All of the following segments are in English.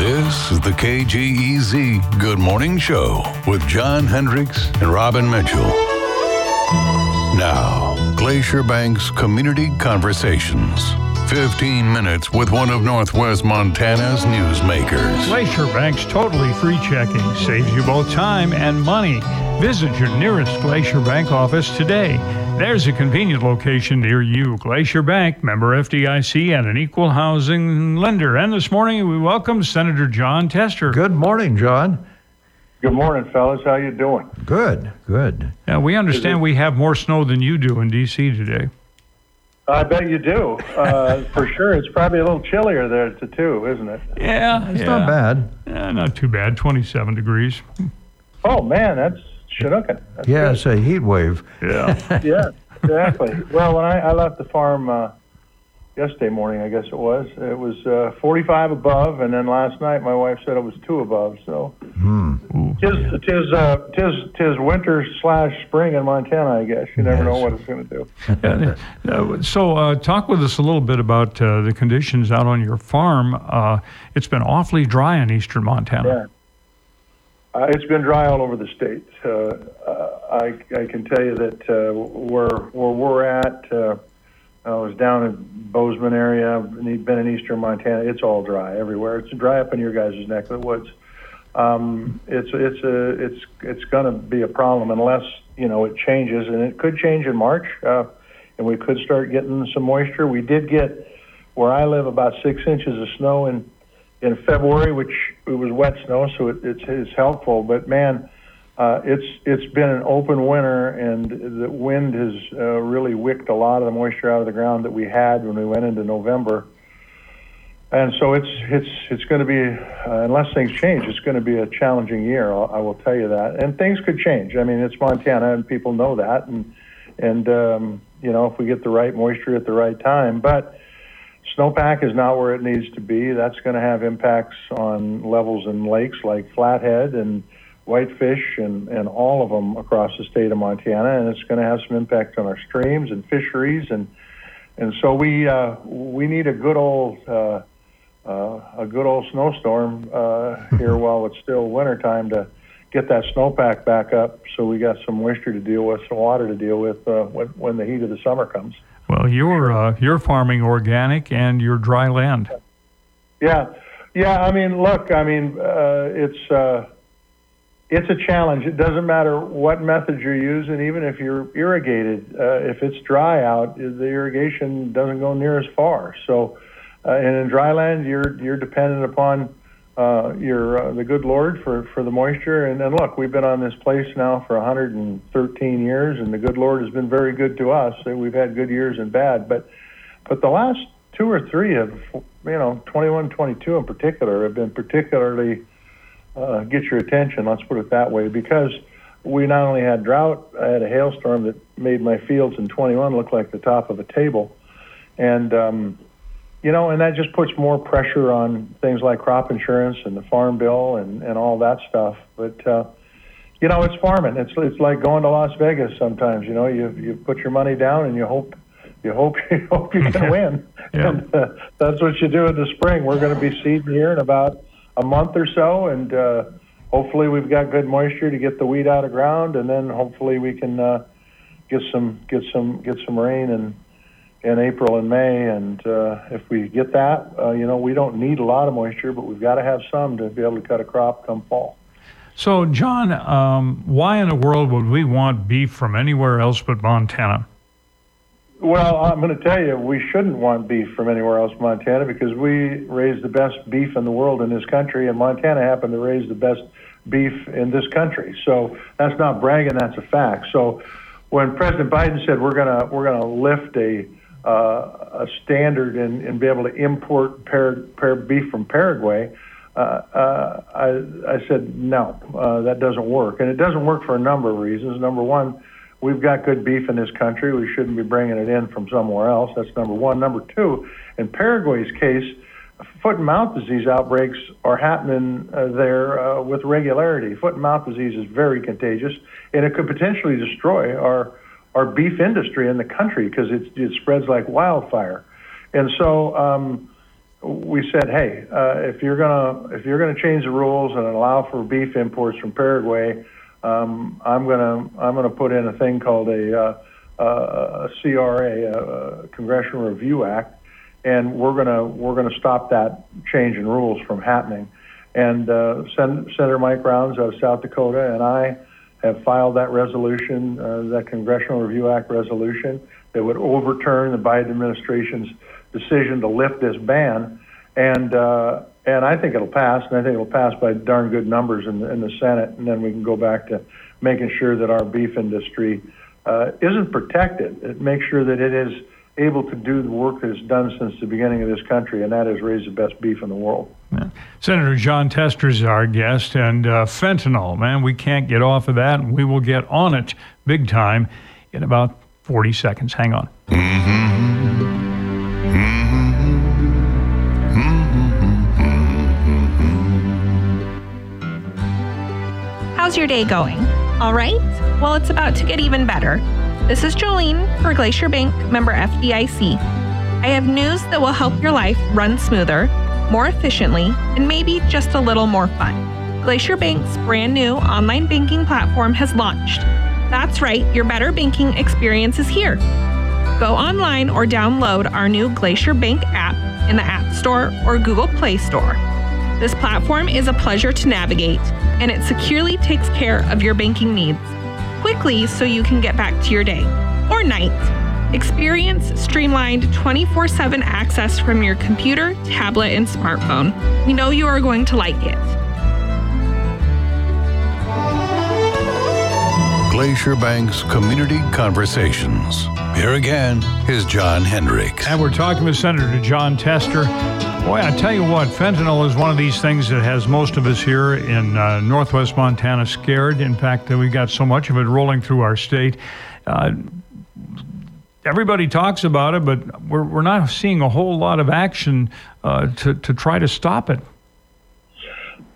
This is the KGEZ Good Morning Show with John Hendricks and Robin Mitchell. Now, Glacier Bank's Community Conversations. 15 minutes with one of Northwest Montana's newsmakers. Glacier Bank's totally free checking saves you both time and money. Visit your nearest Glacier Bank office today. There's a convenient location near you. Glacier Bank, member FDIC, and an equal housing lender. And this morning we welcome Senator Jon Tester. Good morning, John. Good morning, fellas. How you doing? Good, good. Yeah, we understand we have more snow than you do in D.C. today. I bet you do. Uh, for sure. It's probably a little chillier there too, isn't it? Yeah, It's yeah. not bad. Yeah, not too bad. 27 degrees. Oh man, that's Chinookan. That's Yeah, good. it's a heat wave. Yeah. yeah, exactly. well, when I, I left the farm uh, yesterday morning, I guess it was, it was uh, 45 above, and then last night my wife said it was two above. So Ooh. tis tis uh, tis tis winter slash spring in Montana. I guess you never know what it's going to do. Yeah, so, uh, talk with us a little bit about uh, the conditions out on your farm. Uh, it's been awfully dry in eastern Montana. Uh, it's been dry all over the state. Uh, uh, I, I can tell you that uh, where where we're at, uh, I was down in Bozeman area, been in eastern Montana. It's all dry everywhere. It's dry up in your guys' neck of the woods. Um, it's it's a it's it's going to be a problem unless you know it changes, and it could change in March, uh, and we could start getting some moisture. We did get where I live about six inches of snow in in February, which it was wet snow, so it, it's it's helpful. But man, uh, it's it's been an open winter, and the wind has uh, really wicked a lot of the moisture out of the ground that we had when we went into November. And so it's it's it's going to be uh, unless things change, it's going to be a challenging year. I'll, I will tell you that. And things could change. I mean, it's Montana, and people know that. And and um, you know, if we get the right moisture at the right time, but snowpack is not where it needs to be. That's going to have impacts on levels in lakes like Flathead and Whitefish and, and all of them across the state of Montana, and it's going to have some impact on our streams and fisheries, and and so we uh, we need a good old uh, uh, a good old snowstorm uh, here while it's still wintertime to get that snowpack back up, so we got some moisture to deal with, some water to deal with uh, when when the heat of the summer comes. Well, you're uh, you're farming organic and you're dry land. Yeah, yeah. I mean, look. I mean, uh, it's uh, it's a challenge. It doesn't matter what method you're using, even if you're irrigated. Uh, if it's dry out, the irrigation doesn't go near as far. So, uh, and in dry land, you're you're dependent upon uh, your uh, the good Lord for for the moisture. And, and look, we've been on this place now for 113 years, and the good Lord has been very good to us. We've had good years and bad, but but the last two or three have, you know, 21, 22 in particular, have been particularly uh, get your attention. Let's put it that way, because we not only had drought, I had a hailstorm that made my fields in 21 look like the top of a table, and um, you know, and that just puts more pressure on things like crop insurance and the farm bill and and all that stuff. But uh, you know, it's farming. It's it's like going to Las Vegas. Sometimes, you know, you you put your money down and you hope you hope you hope you can win. Yeah. And uh, that's what you do in the spring. We're going to be seeding here in about a month or so, and uh, hopefully we've got good moisture to get the wheat out of ground, and then hopefully we can uh, get some get some get some rain in in April and May. And uh, if we get that, uh, you know, we don't need a lot of moisture, but we've got to have some to be able to cut a crop come fall. So, John, um, why in the world would we want beef from anywhere else but Montana? Well, I'm going to tell you, we shouldn't want beef from anywhere else Montana because we raise the best beef in the world in this country, and Montana happened to raise the best beef in this country. So that's not bragging; that's a fact. So when President Biden said we're going to we're going to lift a a standard and, and be able to import beef from Paraguay, uh, uh, I, I said no, uh, that doesn't work, and it doesn't work for a number of reasons. Number one we've got good beef in this country. We shouldn't be bringing it in from somewhere else. That's number one. Number two, in Paraguay's case, foot and mouth disease outbreaks are happening uh, there uh, with regularity. Foot and mouth disease is very contagious, and it could potentially destroy our our beef industry in the country because it, it spreads like wildfire. And so, um, we said, hey, uh, if you're gonna if you're gonna change the rules and allow for beef imports from Paraguay, um, I'm gonna I'm gonna put in a thing called a, uh, a CRA, a, Congressional Review Act, and we're gonna we're gonna stop that change in rules from happening. And uh, Sen- Senator Mike Rounds of South Dakota and I have filed that resolution, uh, that Congressional Review Act resolution that would overturn the Biden administration's decision to lift this ban. And uh, and I think it'll pass, and I think it'll pass by darn good numbers in the, in the Senate, and then we can go back to making sure that our beef industry uh, isn't protected. It makes sure that it is able to do the work that it's done since the beginning of this country, and that is raise the best beef in the world. Yeah. Senator Jon Tester is our guest, and uh, fentanyl, man, we can't get off of that, and we will get on it big time in about 40 seconds. Hang on. How's your day going? All right? Well, it's about to get even better. This is Jolene for Glacier Bank, member FDIC. I have news that will help your life run smoother, more efficiently, and maybe just a little more fun. Glacier Bank's brand new online banking platform has launched. That's right, your better banking experience is here. Go online or download our new Glacier Bank app in the App Store or Google Play Store. This platform is a pleasure to navigate, and it securely takes care of your banking needs quickly so you can get back to your day or night. Experience streamlined 24 7 access from your computer, tablet, and smartphone. We know you are going to like it. Glacier Bank's Community Conversations. Here again is John Hendricks. And we're talking with Senator Jon Tester. Boy, I tell you what, fentanyl is one of these things that has most of us here in uh, northwest Montana scared. In fact, we got so much of it rolling through our state. Uh, everybody talks about it, but we're, we're not seeing a whole lot of action uh, to, to try to stop it.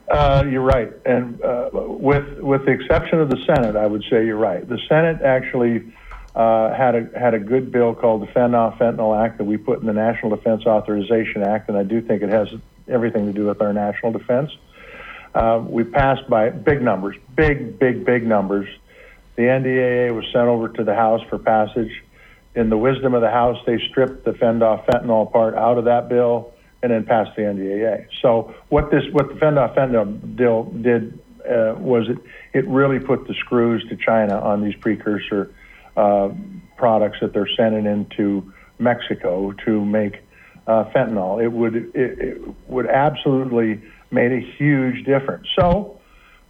Uh, you're right, and uh, with with the exception of the Senate, I would say you're right. The Senate actually uh, had a had a good bill called the Off Fentanyl Act that we put in the National Defense Authorization Act, and I do think it has everything to do with our national defense. Uh, we passed by big numbers, big, big, big numbers. The NDAA was sent over to the House for passage. In the wisdom of the House, they stripped the Fend Off Fentanyl part out of that bill and then passed the NDAA. So what this what the Fend Off Fentanyl deal did uh, was it it really put the screws to China on these precursor uh, products that they're sending into Mexico to make uh, fentanyl. It would it, it would absolutely made a huge difference. So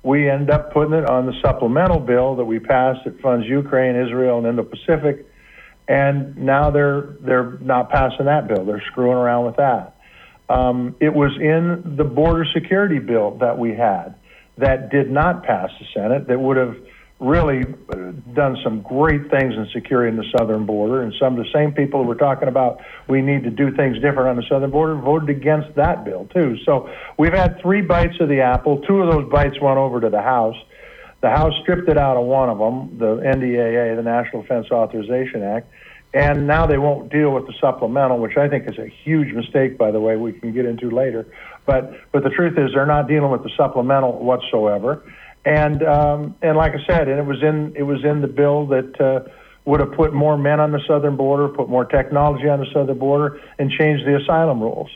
we end up putting it on the supplemental bill that we passed that funds Ukraine, Israel, and Indo-Pacific, and now they're they're not passing that bill. They're screwing around with that. Um, it was in the border security bill that we had that did not pass the Senate that would have really uh, done some great things in securing the southern border. And some of the same people who were talking about we need to do things different on the southern border voted against that bill, too. So we've had three bites of the apple. Two of those bites went over to the House. The House stripped it out of one of them, the NDAA, the National Defense Authorization Act. And now they won't deal with the supplemental, which I think is a huge mistake, by the way, we can get into later. But, but the truth is, they're not dealing with the supplemental whatsoever. And um, and like I said, and it was in it was in the bill that uh, would have put more men on the southern border, put more technology on the southern border, and changed the asylum rules.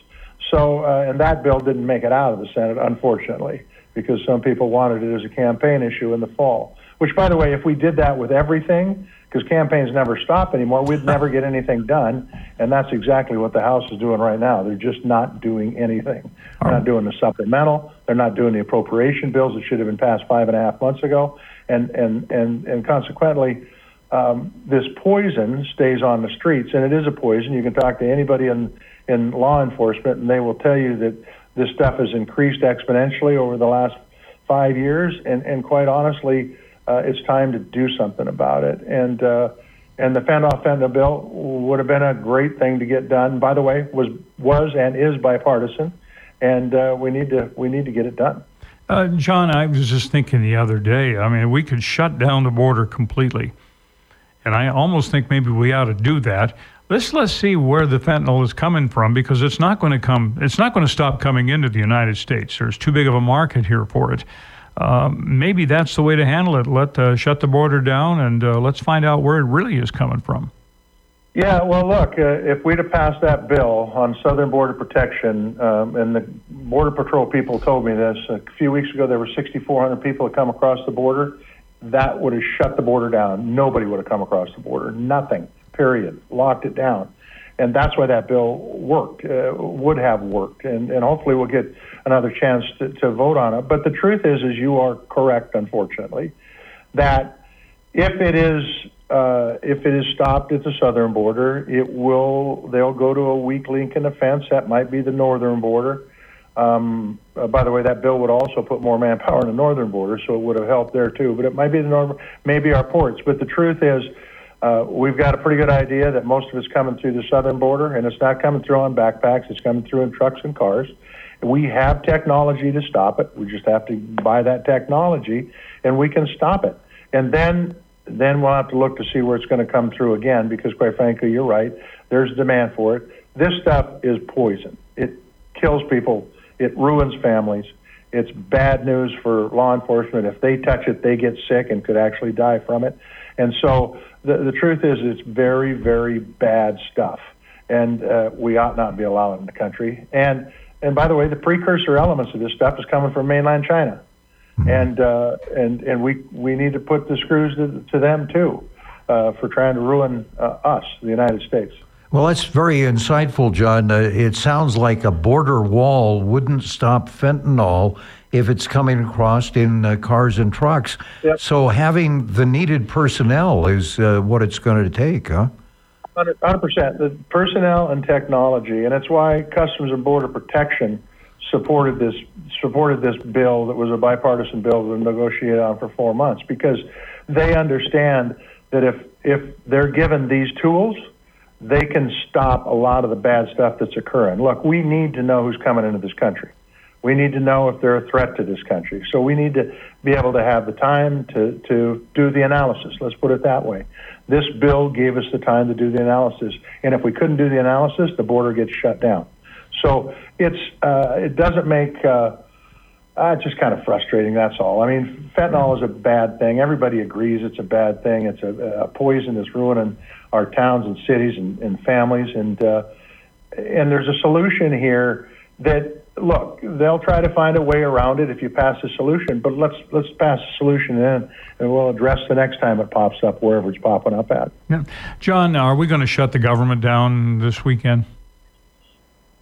So uh, and that bill didn't make it out of the Senate, unfortunately, because some people wanted it as a campaign issue in the fall. Which, by the way, if we did that with everything, because campaigns never stop anymore, we'd never get anything done. And that's exactly what the House is doing right now. They're just not doing anything. They're not doing the supplemental. They're not doing the appropriation bills that should have been passed five and a half months ago. And, and, and, and consequently, um, this poison stays on the streets, and it is a poison. You can talk to anybody in, in law enforcement, and they will tell you that this stuff has increased exponentially over the last five years. And, and quite honestly, uh, it's time to do something about it. And uh, and the fentanyl bill would have been a great thing to get done. By the way, was was and is bipartisan, and uh, we need to we need to get it done. Uh, John, I was just thinking the other day. I mean, we could shut down the border completely, and I almost think maybe we ought to do that. Let's let's see where the fentanyl is coming from because it's not going to come. It's not going to stop coming into the United States. There's too big of a market here for it. Um, maybe that's the way to handle it. Let uh, shut the border down and uh, let's find out where it really is coming from. Yeah, well, look, uh, if we'd have passed that bill on southern border protection, um, and the Border Patrol people told me this a few weeks ago, there were 6,400 people that come across the border. That would have shut the border down. Nobody would have come across the border. Nothing period, locked it down. And that's why that bill worked, uh, would have worked. And, and hopefully we'll get another chance to, to vote on it. But the truth is, is you are correct, unfortunately, that if it is uh, if it is stopped at the southern border, it will they'll go to a weak link in the fence. That might be the northern border. Um, uh, by the way, that bill would also put more manpower on the northern border, so it would have helped there too. But it might be the north, maybe our ports. But the truth is, uh, we've got a pretty good idea that most of it's coming through the southern border, and it's not coming through on backpacks. It's coming through in trucks and cars. We have technology to stop it. We just have to buy that technology, and we can stop it. And then, then we'll have to look to see where it's going to come through again. Because quite frankly, you're right. There's demand for it. This stuff is poison. It kills people. It ruins families. It's bad news for law enforcement. If they touch it, they get sick and could actually die from it. And so the, the truth is, it's very, very bad stuff, and uh, we ought not be allowed it in the country. And and by the way, the precursor elements of this stuff is coming from mainland China, mm-hmm. and uh, and and we we need to put the screws to, to them too, uh, for trying to ruin uh, us, the United States. Well, that's very insightful, John. Uh, it sounds like a border wall wouldn't stop fentanyl if it's coming across in uh, cars and trucks. Yep. So having the needed personnel is uh, what it's going to take, huh? 100%. The personnel and technology, and it's why Customs and Border Protection supported this supported this bill that was a bipartisan bill that was negotiated on for four months because they understand that if if they're given these tools, they can stop a lot of the bad stuff that's occurring. Look, we need to know who's coming into this country. We need to know if they're a threat to this country. So we need to be able to have the time to, to do the analysis. Let's put it that way. This bill gave us the time to do the analysis. And if we couldn't do the analysis, the border gets shut down. So it's, uh, it doesn't make, uh, uh, it's just kind of frustrating, that's all. I mean, fentanyl is a bad thing. Everybody agrees it's a bad thing. It's a, a poison that's ruining our towns and cities and, and families. And, uh, and there's a solution here that look, they'll try to find a way around it if you pass a solution. But let's let's pass a solution in, and we'll address the next time it pops up wherever it's popping up at. Yeah. John, are we going to shut the government down this weekend?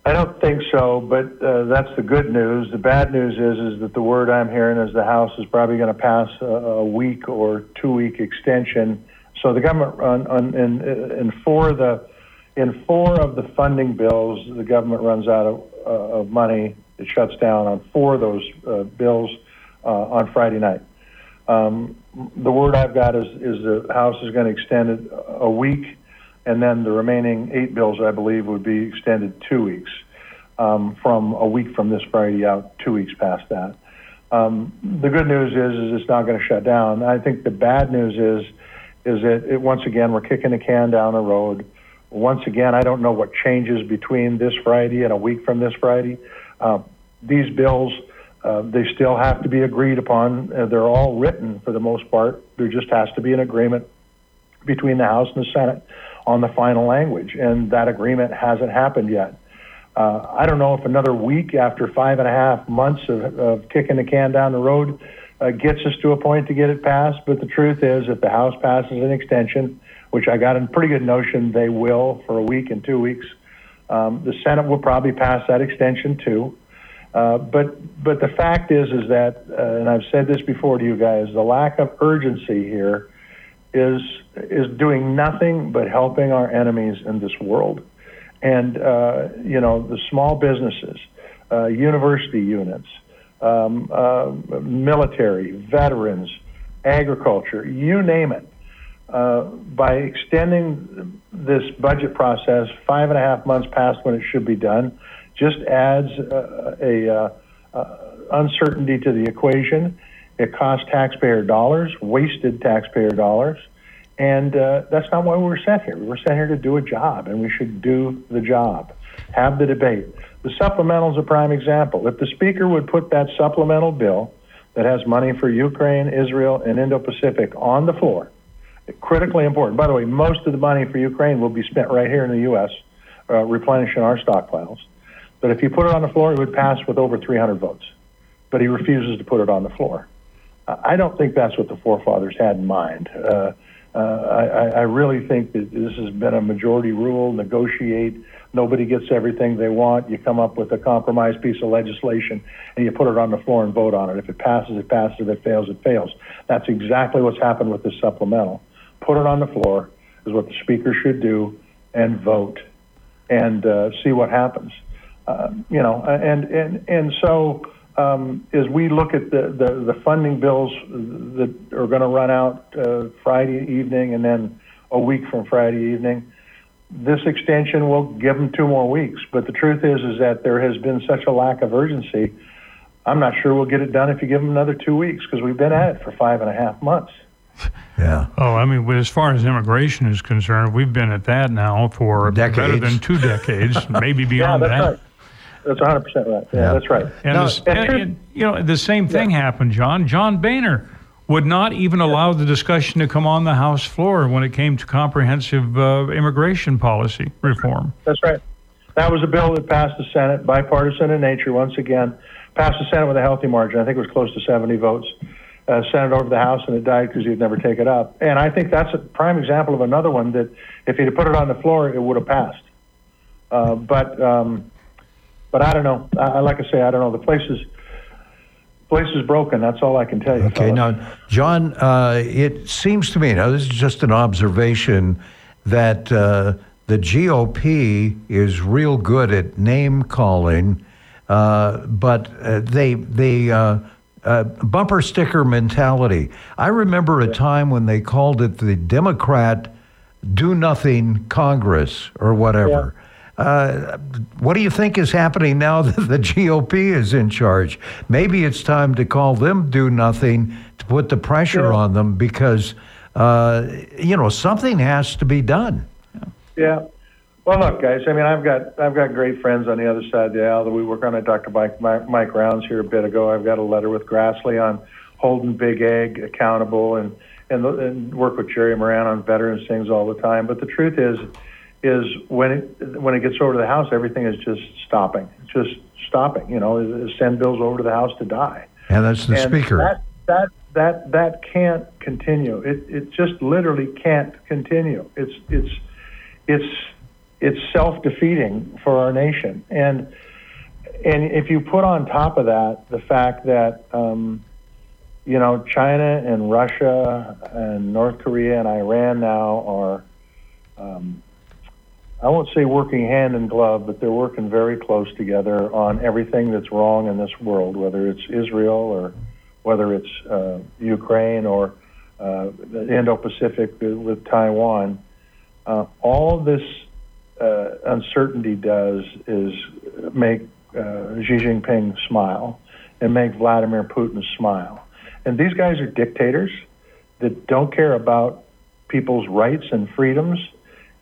I don't think so, but uh, that's the good news. The bad news is is that the word I'm hearing is the House is probably going to pass a, a week or two week extension. So the government on, on in in four the in four of the funding bills, the government runs out of uh, of money. It shuts down on four of those uh, bills uh, on Friday night. Um, the word I've got is, is the House is going to extend it a week, and then the remaining eight bills, I believe, would be extended two weeks um, from a week from this Friday out, two weeks past that. Um, the good news is, is it's not going to shut down. I think the bad news is, is that it, once again we're kicking the can down the road. Once again, I don't know what changes between this Friday and a week from this Friday. Uh, these bills, uh, they still have to be agreed upon. Uh, they're all written for the most part. There just has to be an agreement between the House and the Senate on the final language, and that agreement hasn't happened yet. Uh, I don't know if another week after five and a half months of, of kicking the can down the road uh, gets us to a point to get it passed, but the truth is, if the House passes an extension, which I got a pretty good notion they will for a week and two weeks. Um, the Senate will probably pass that extension too. Uh, but but the fact is is that, uh, and I've said this before to you guys, the lack of urgency here is is doing nothing but helping our enemies in this world. And uh, you know the small businesses, uh, university units, um, uh, military, veterans, agriculture, you name it uh, by extending this budget process five and a half months past when it should be done, just adds uh, a uh, uh, uncertainty to the equation. It costs taxpayer dollars, wasted taxpayer dollars, And uh, that's not why we were sent here. We were sent here to do a job, and we should do the job, have the debate. The supplemental is a prime example. If the Speaker would put that supplemental bill that has money for Ukraine, Israel, and Indo Pacific on the floor, critically important. By the way, most of the money for Ukraine will be spent right here in the U.S., uh, replenishing our stockpiles. But if you put it on the floor, it would pass with over 300 votes. But he refuses to put it on the floor. I don't think that's what the forefathers had in mind. Uh, uh, I, I really think that this has been a majority rule. Negotiate. Nobody gets everything they want. You come up with a compromise piece of legislation and you put it on the floor and vote on it. If it passes, it passes. If it fails, it fails. That's exactly what's happened with this supplemental. Put it on the floor is what the speaker should do and vote and uh, see what happens. Uh, you know, and and and so um, as we look at the, the, the funding bills that are going to run out uh, Friday evening and then a week from Friday evening, this extension will give them two more weeks. But the truth is, is that there has been such a lack of urgency. I'm not sure we'll get it done if you give them another two weeks because we've been at it for five and a half months. Yeah. Oh, I mean, as far as immigration is concerned, we've been at that now for Decades. better than two decades, maybe Yeah, beyond that's that. right. That's 100 percent right. Yeah, Yeah. that's right. And, No, this- and and- and, you know, the same thing happened, John. John Boehner would not even allow the discussion to come on the House floor when it came to comprehensive uh, immigration policy reform. That's right. That was a bill that passed the Senate, bipartisan in nature. Once again, passed the Senate with a healthy margin. I think it was close to 70 votes. Uh, sent it over to the House, and it died because he'd never take it up. And I think that's a prime example of another one that, if he'd have put it on the floor, it would have passed. Uh, but um, but I don't know. I, like I say, I don't know. The place is place is broken. That's all I can tell you. Okay, fellas. now, John, uh, it seems to me, now this is just an observation, that uh, the GOP is real good at name calling, uh, but uh, they, they, uh, uh, bumper sticker mentality. I remember a time when they called it the Democrat do nothing Congress or whatever. Uh, what do you think is happening now that the GOP is in charge? Maybe it's time to call them do nothing to put the pressure Yeah. on them because, uh, you know, something has to be done. Yeah. Well, look, guys. I mean, I've got I've got great friends on the other side of the aisle that we work on. I talked to Mike, Mike, Mike Rounds here a bit ago. I've got a letter with Grassley on holding Big Ag accountable, and and, and work with Jerry Moran on veterans things all the time. But the truth is, is when it when it gets over to the House, everything is just stopping. It's just stopping. You know, send bills over to the House to die. And that's the And speaker. That that that that can't continue. It it just literally can't continue. It's it's it's it's self defeating for our nation. And and if you put on top of that the fact that um, you know China and Russia and North Korea and Iran now are um, I won't say working hand in glove, but they're working very close together on everything that's wrong in this world, whether it's Israel or whether it's uh, Ukraine or uh, the Indo-Pacific with Taiwan. Uh, all this uh, uncertainty does is make uh, Xi Jinping smile and make Vladimir Putin smile. And these guys are dictators that don't care about people's rights and freedoms.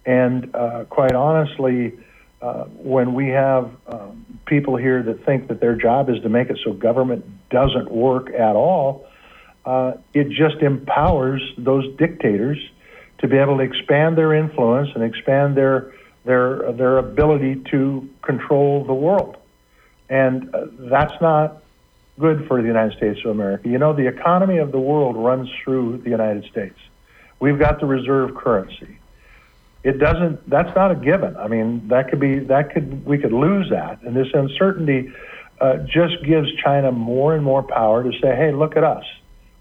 And uh, quite honestly, uh, when we have um, people here that think that their job is to make it so government doesn't work at all, uh, it just empowers those dictators to be able to expand their influence and expand their their their ability to control the world. And uh, that's not good for the United States of America. You know, the economy of the world runs through the United States. We've got the reserve currency. It doesn't. That's not a given. I mean, that could be. That could. We could lose that. And this uncertainty uh, just gives China more and more power to say, "Hey, look at us.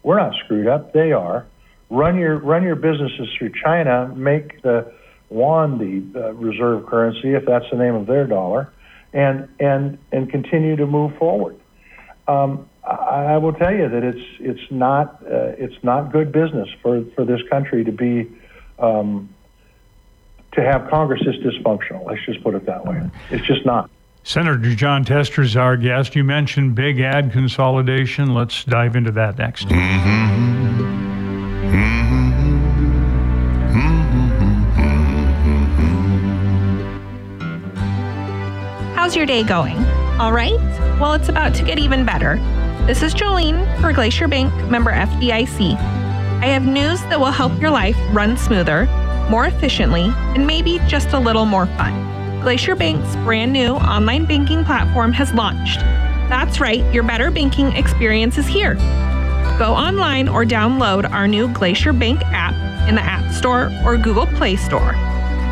We're not screwed up. They are. Run your run your businesses through China. Make the yuan the uh, reserve currency, if that's the name of their dollar, and and and continue to move forward." Um, I, I will tell you that it's it's not uh, it's not good business for, for this country to be um, to have Congress is dysfunctional. Let's just put it that way. It's just not. Senator Jon Tester is our guest. You mentioned big ag consolidation. Let's dive into that next. Mm-hmm. Mm-hmm. Mm-hmm. How's your day going? All right? Well, it's about to get even better. This is Jolene for Glacier Bank, member FDIC. I have news that will help your life run smoother more efficiently, and maybe just a little more fun. Glacier Bank's brand new online banking platform has launched. That's right, your better banking experience is here. Go online or download our new Glacier Bank app in the App Store or Google Play Store.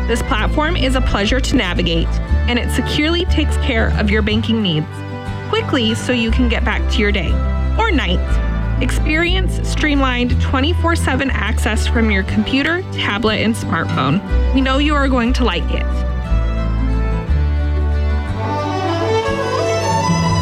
This platform is a pleasure to navigate, and it securely takes care of your banking needs quickly so you can get back to your day or night. Experience streamlined 24 7 access from your computer, tablet, and smartphone. We know you are going to like it.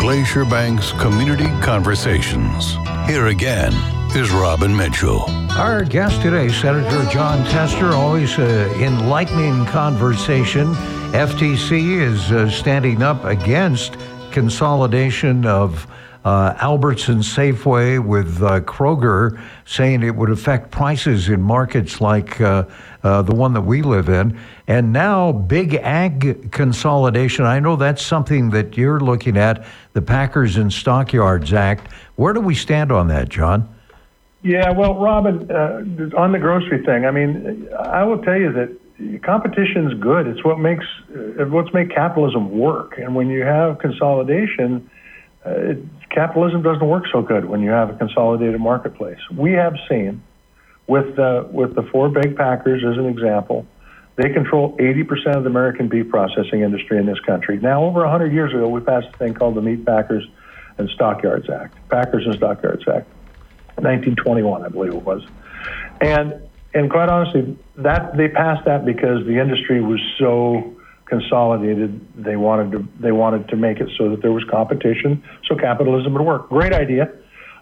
Glacier Bank's Community Conversations. Here again is Robin Mitchell. Our guest today, Senator Jon Tester, always uh, enlightening conversation. FTC is uh, standing up against consolidation of uh, Albertson Safeway with uh, Kroger saying it would affect prices in markets like uh, uh, the one that we live in. And now, big ag consolidation. I know that's something that you're looking at, the Packers and Stockyards Act. Where do we stand on that, John? Yeah, well, Robin, uh, on the grocery thing, I mean, I will tell you that competition is good. It's what makes uh, what's make capitalism work. And when you have consolidation, uh, it, capitalism doesn't work so good when you have a consolidated marketplace. We have seen with the with the four big packers as an example, they control 80% of the American beef processing industry in this country. Now, over 100 years ago, we passed a thing called the Meat Packers and Stockyards Act, Packers and Stockyards Act. 1921, I believe it was. And and quite honestly, that they passed that because the industry was so consolidated. They wanted to they wanted to make it so that there was competition, so capitalism would work. Great idea.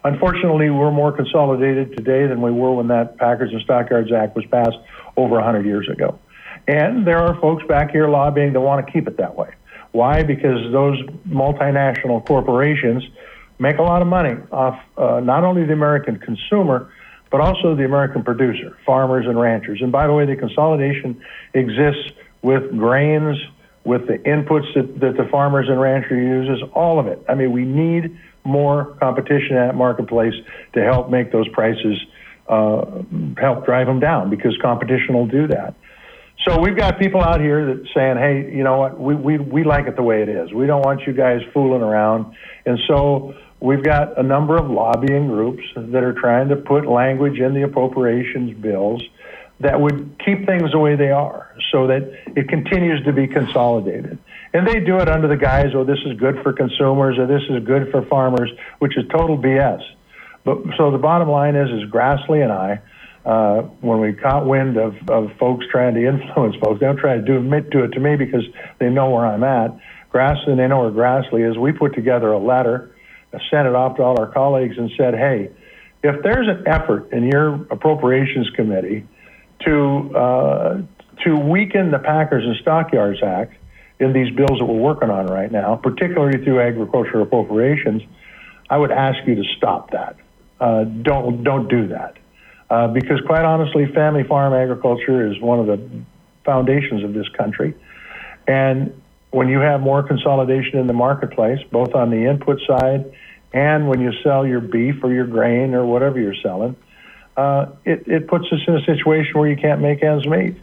Unfortunately, we're more consolidated today than we were when that Packers and Stockyards Act was passed over 100 years ago. And there are folks back here lobbying that want to keep it that way. Why? Because those multinational corporations make a lot of money off uh, not only the American consumer, but also the American producer, farmers and ranchers. And by the way, the consolidation exists with grains, with the inputs that, that the farmers and rancher uses, all of it. I mean, we need more competition in that marketplace to help make those prices uh, help drive them down because competition will do that. So we've got people out here that saying, hey, you know what, we, we, we like it the way it is. We don't want you guys fooling around. And so we've got a number of lobbying groups that are trying to put language in the appropriations bills that would keep things the way they are so that it continues to be consolidated. And they do it under the guise, oh, this is good for consumers or this is good for farmers, which is total BS. But so the bottom line is, is Grassley and I, uh, when we caught wind of, of folks trying to influence folks, they don't try to do, do it to me because they know where I'm at. Grassley, and they know where Grassley is. We put together a letter sent it off to all our colleagues and said, hey, if there's an effort in your appropriations committee to uh, to weaken the Packers and Stockyards Act in these bills that we're working on right now, particularly through agricultural appropriations, I would ask you to stop that. Uh, don't don't do that uh, because, quite honestly, family farm agriculture is one of the foundations of this country, and when you have more consolidation in the marketplace, both on the input side and when you sell your beef or your grain or whatever you're selling, uh, it, it puts us in a situation where you can't make ends meet.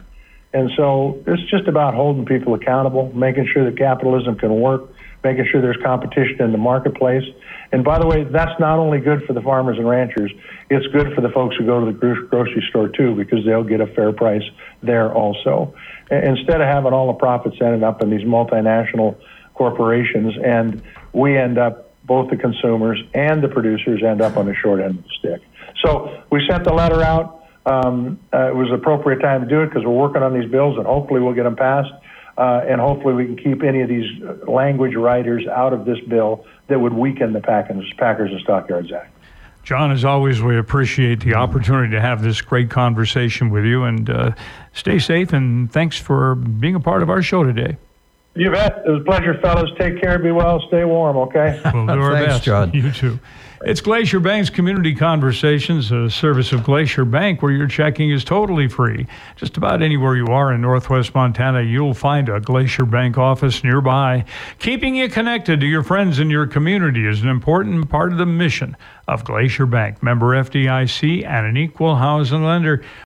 And so it's just about holding people accountable, making sure that capitalism can work, making sure there's competition in the marketplace. And by the way, that's not only good for the farmers and ranchers, it's good for the folks who go to the grocery store too, because they'll get a fair price there also. Instead of having all the profits ended up in these multinational corporations, and we end up both the consumers and the producers end up on the short end of the stick. So we sent the letter out. Um, uh, it was the appropriate time to do it because we're working on these bills, and hopefully we'll get them passed. Uh, and hopefully we can keep any of these language writers out of this bill that would weaken the Packers, Packers and Stockyards Act. John, as always, we appreciate the opportunity to have this great conversation with you, and uh, stay safe. And thanks for being a part of our show today. You bet. It was a pleasure, fellas. Take care. Be well. Stay warm. Okay. We'll do our Thanks, best. John. You too. It's Glacier Bank's Community Conversations, a service of Glacier Bank where your checking is totally free. Just about anywhere you are in northwest Montana, you'll find a Glacier Bank office nearby. Keeping you connected to your friends in your community is an important part of the mission of Glacier Bank, member FDIC, and an equal housing lender.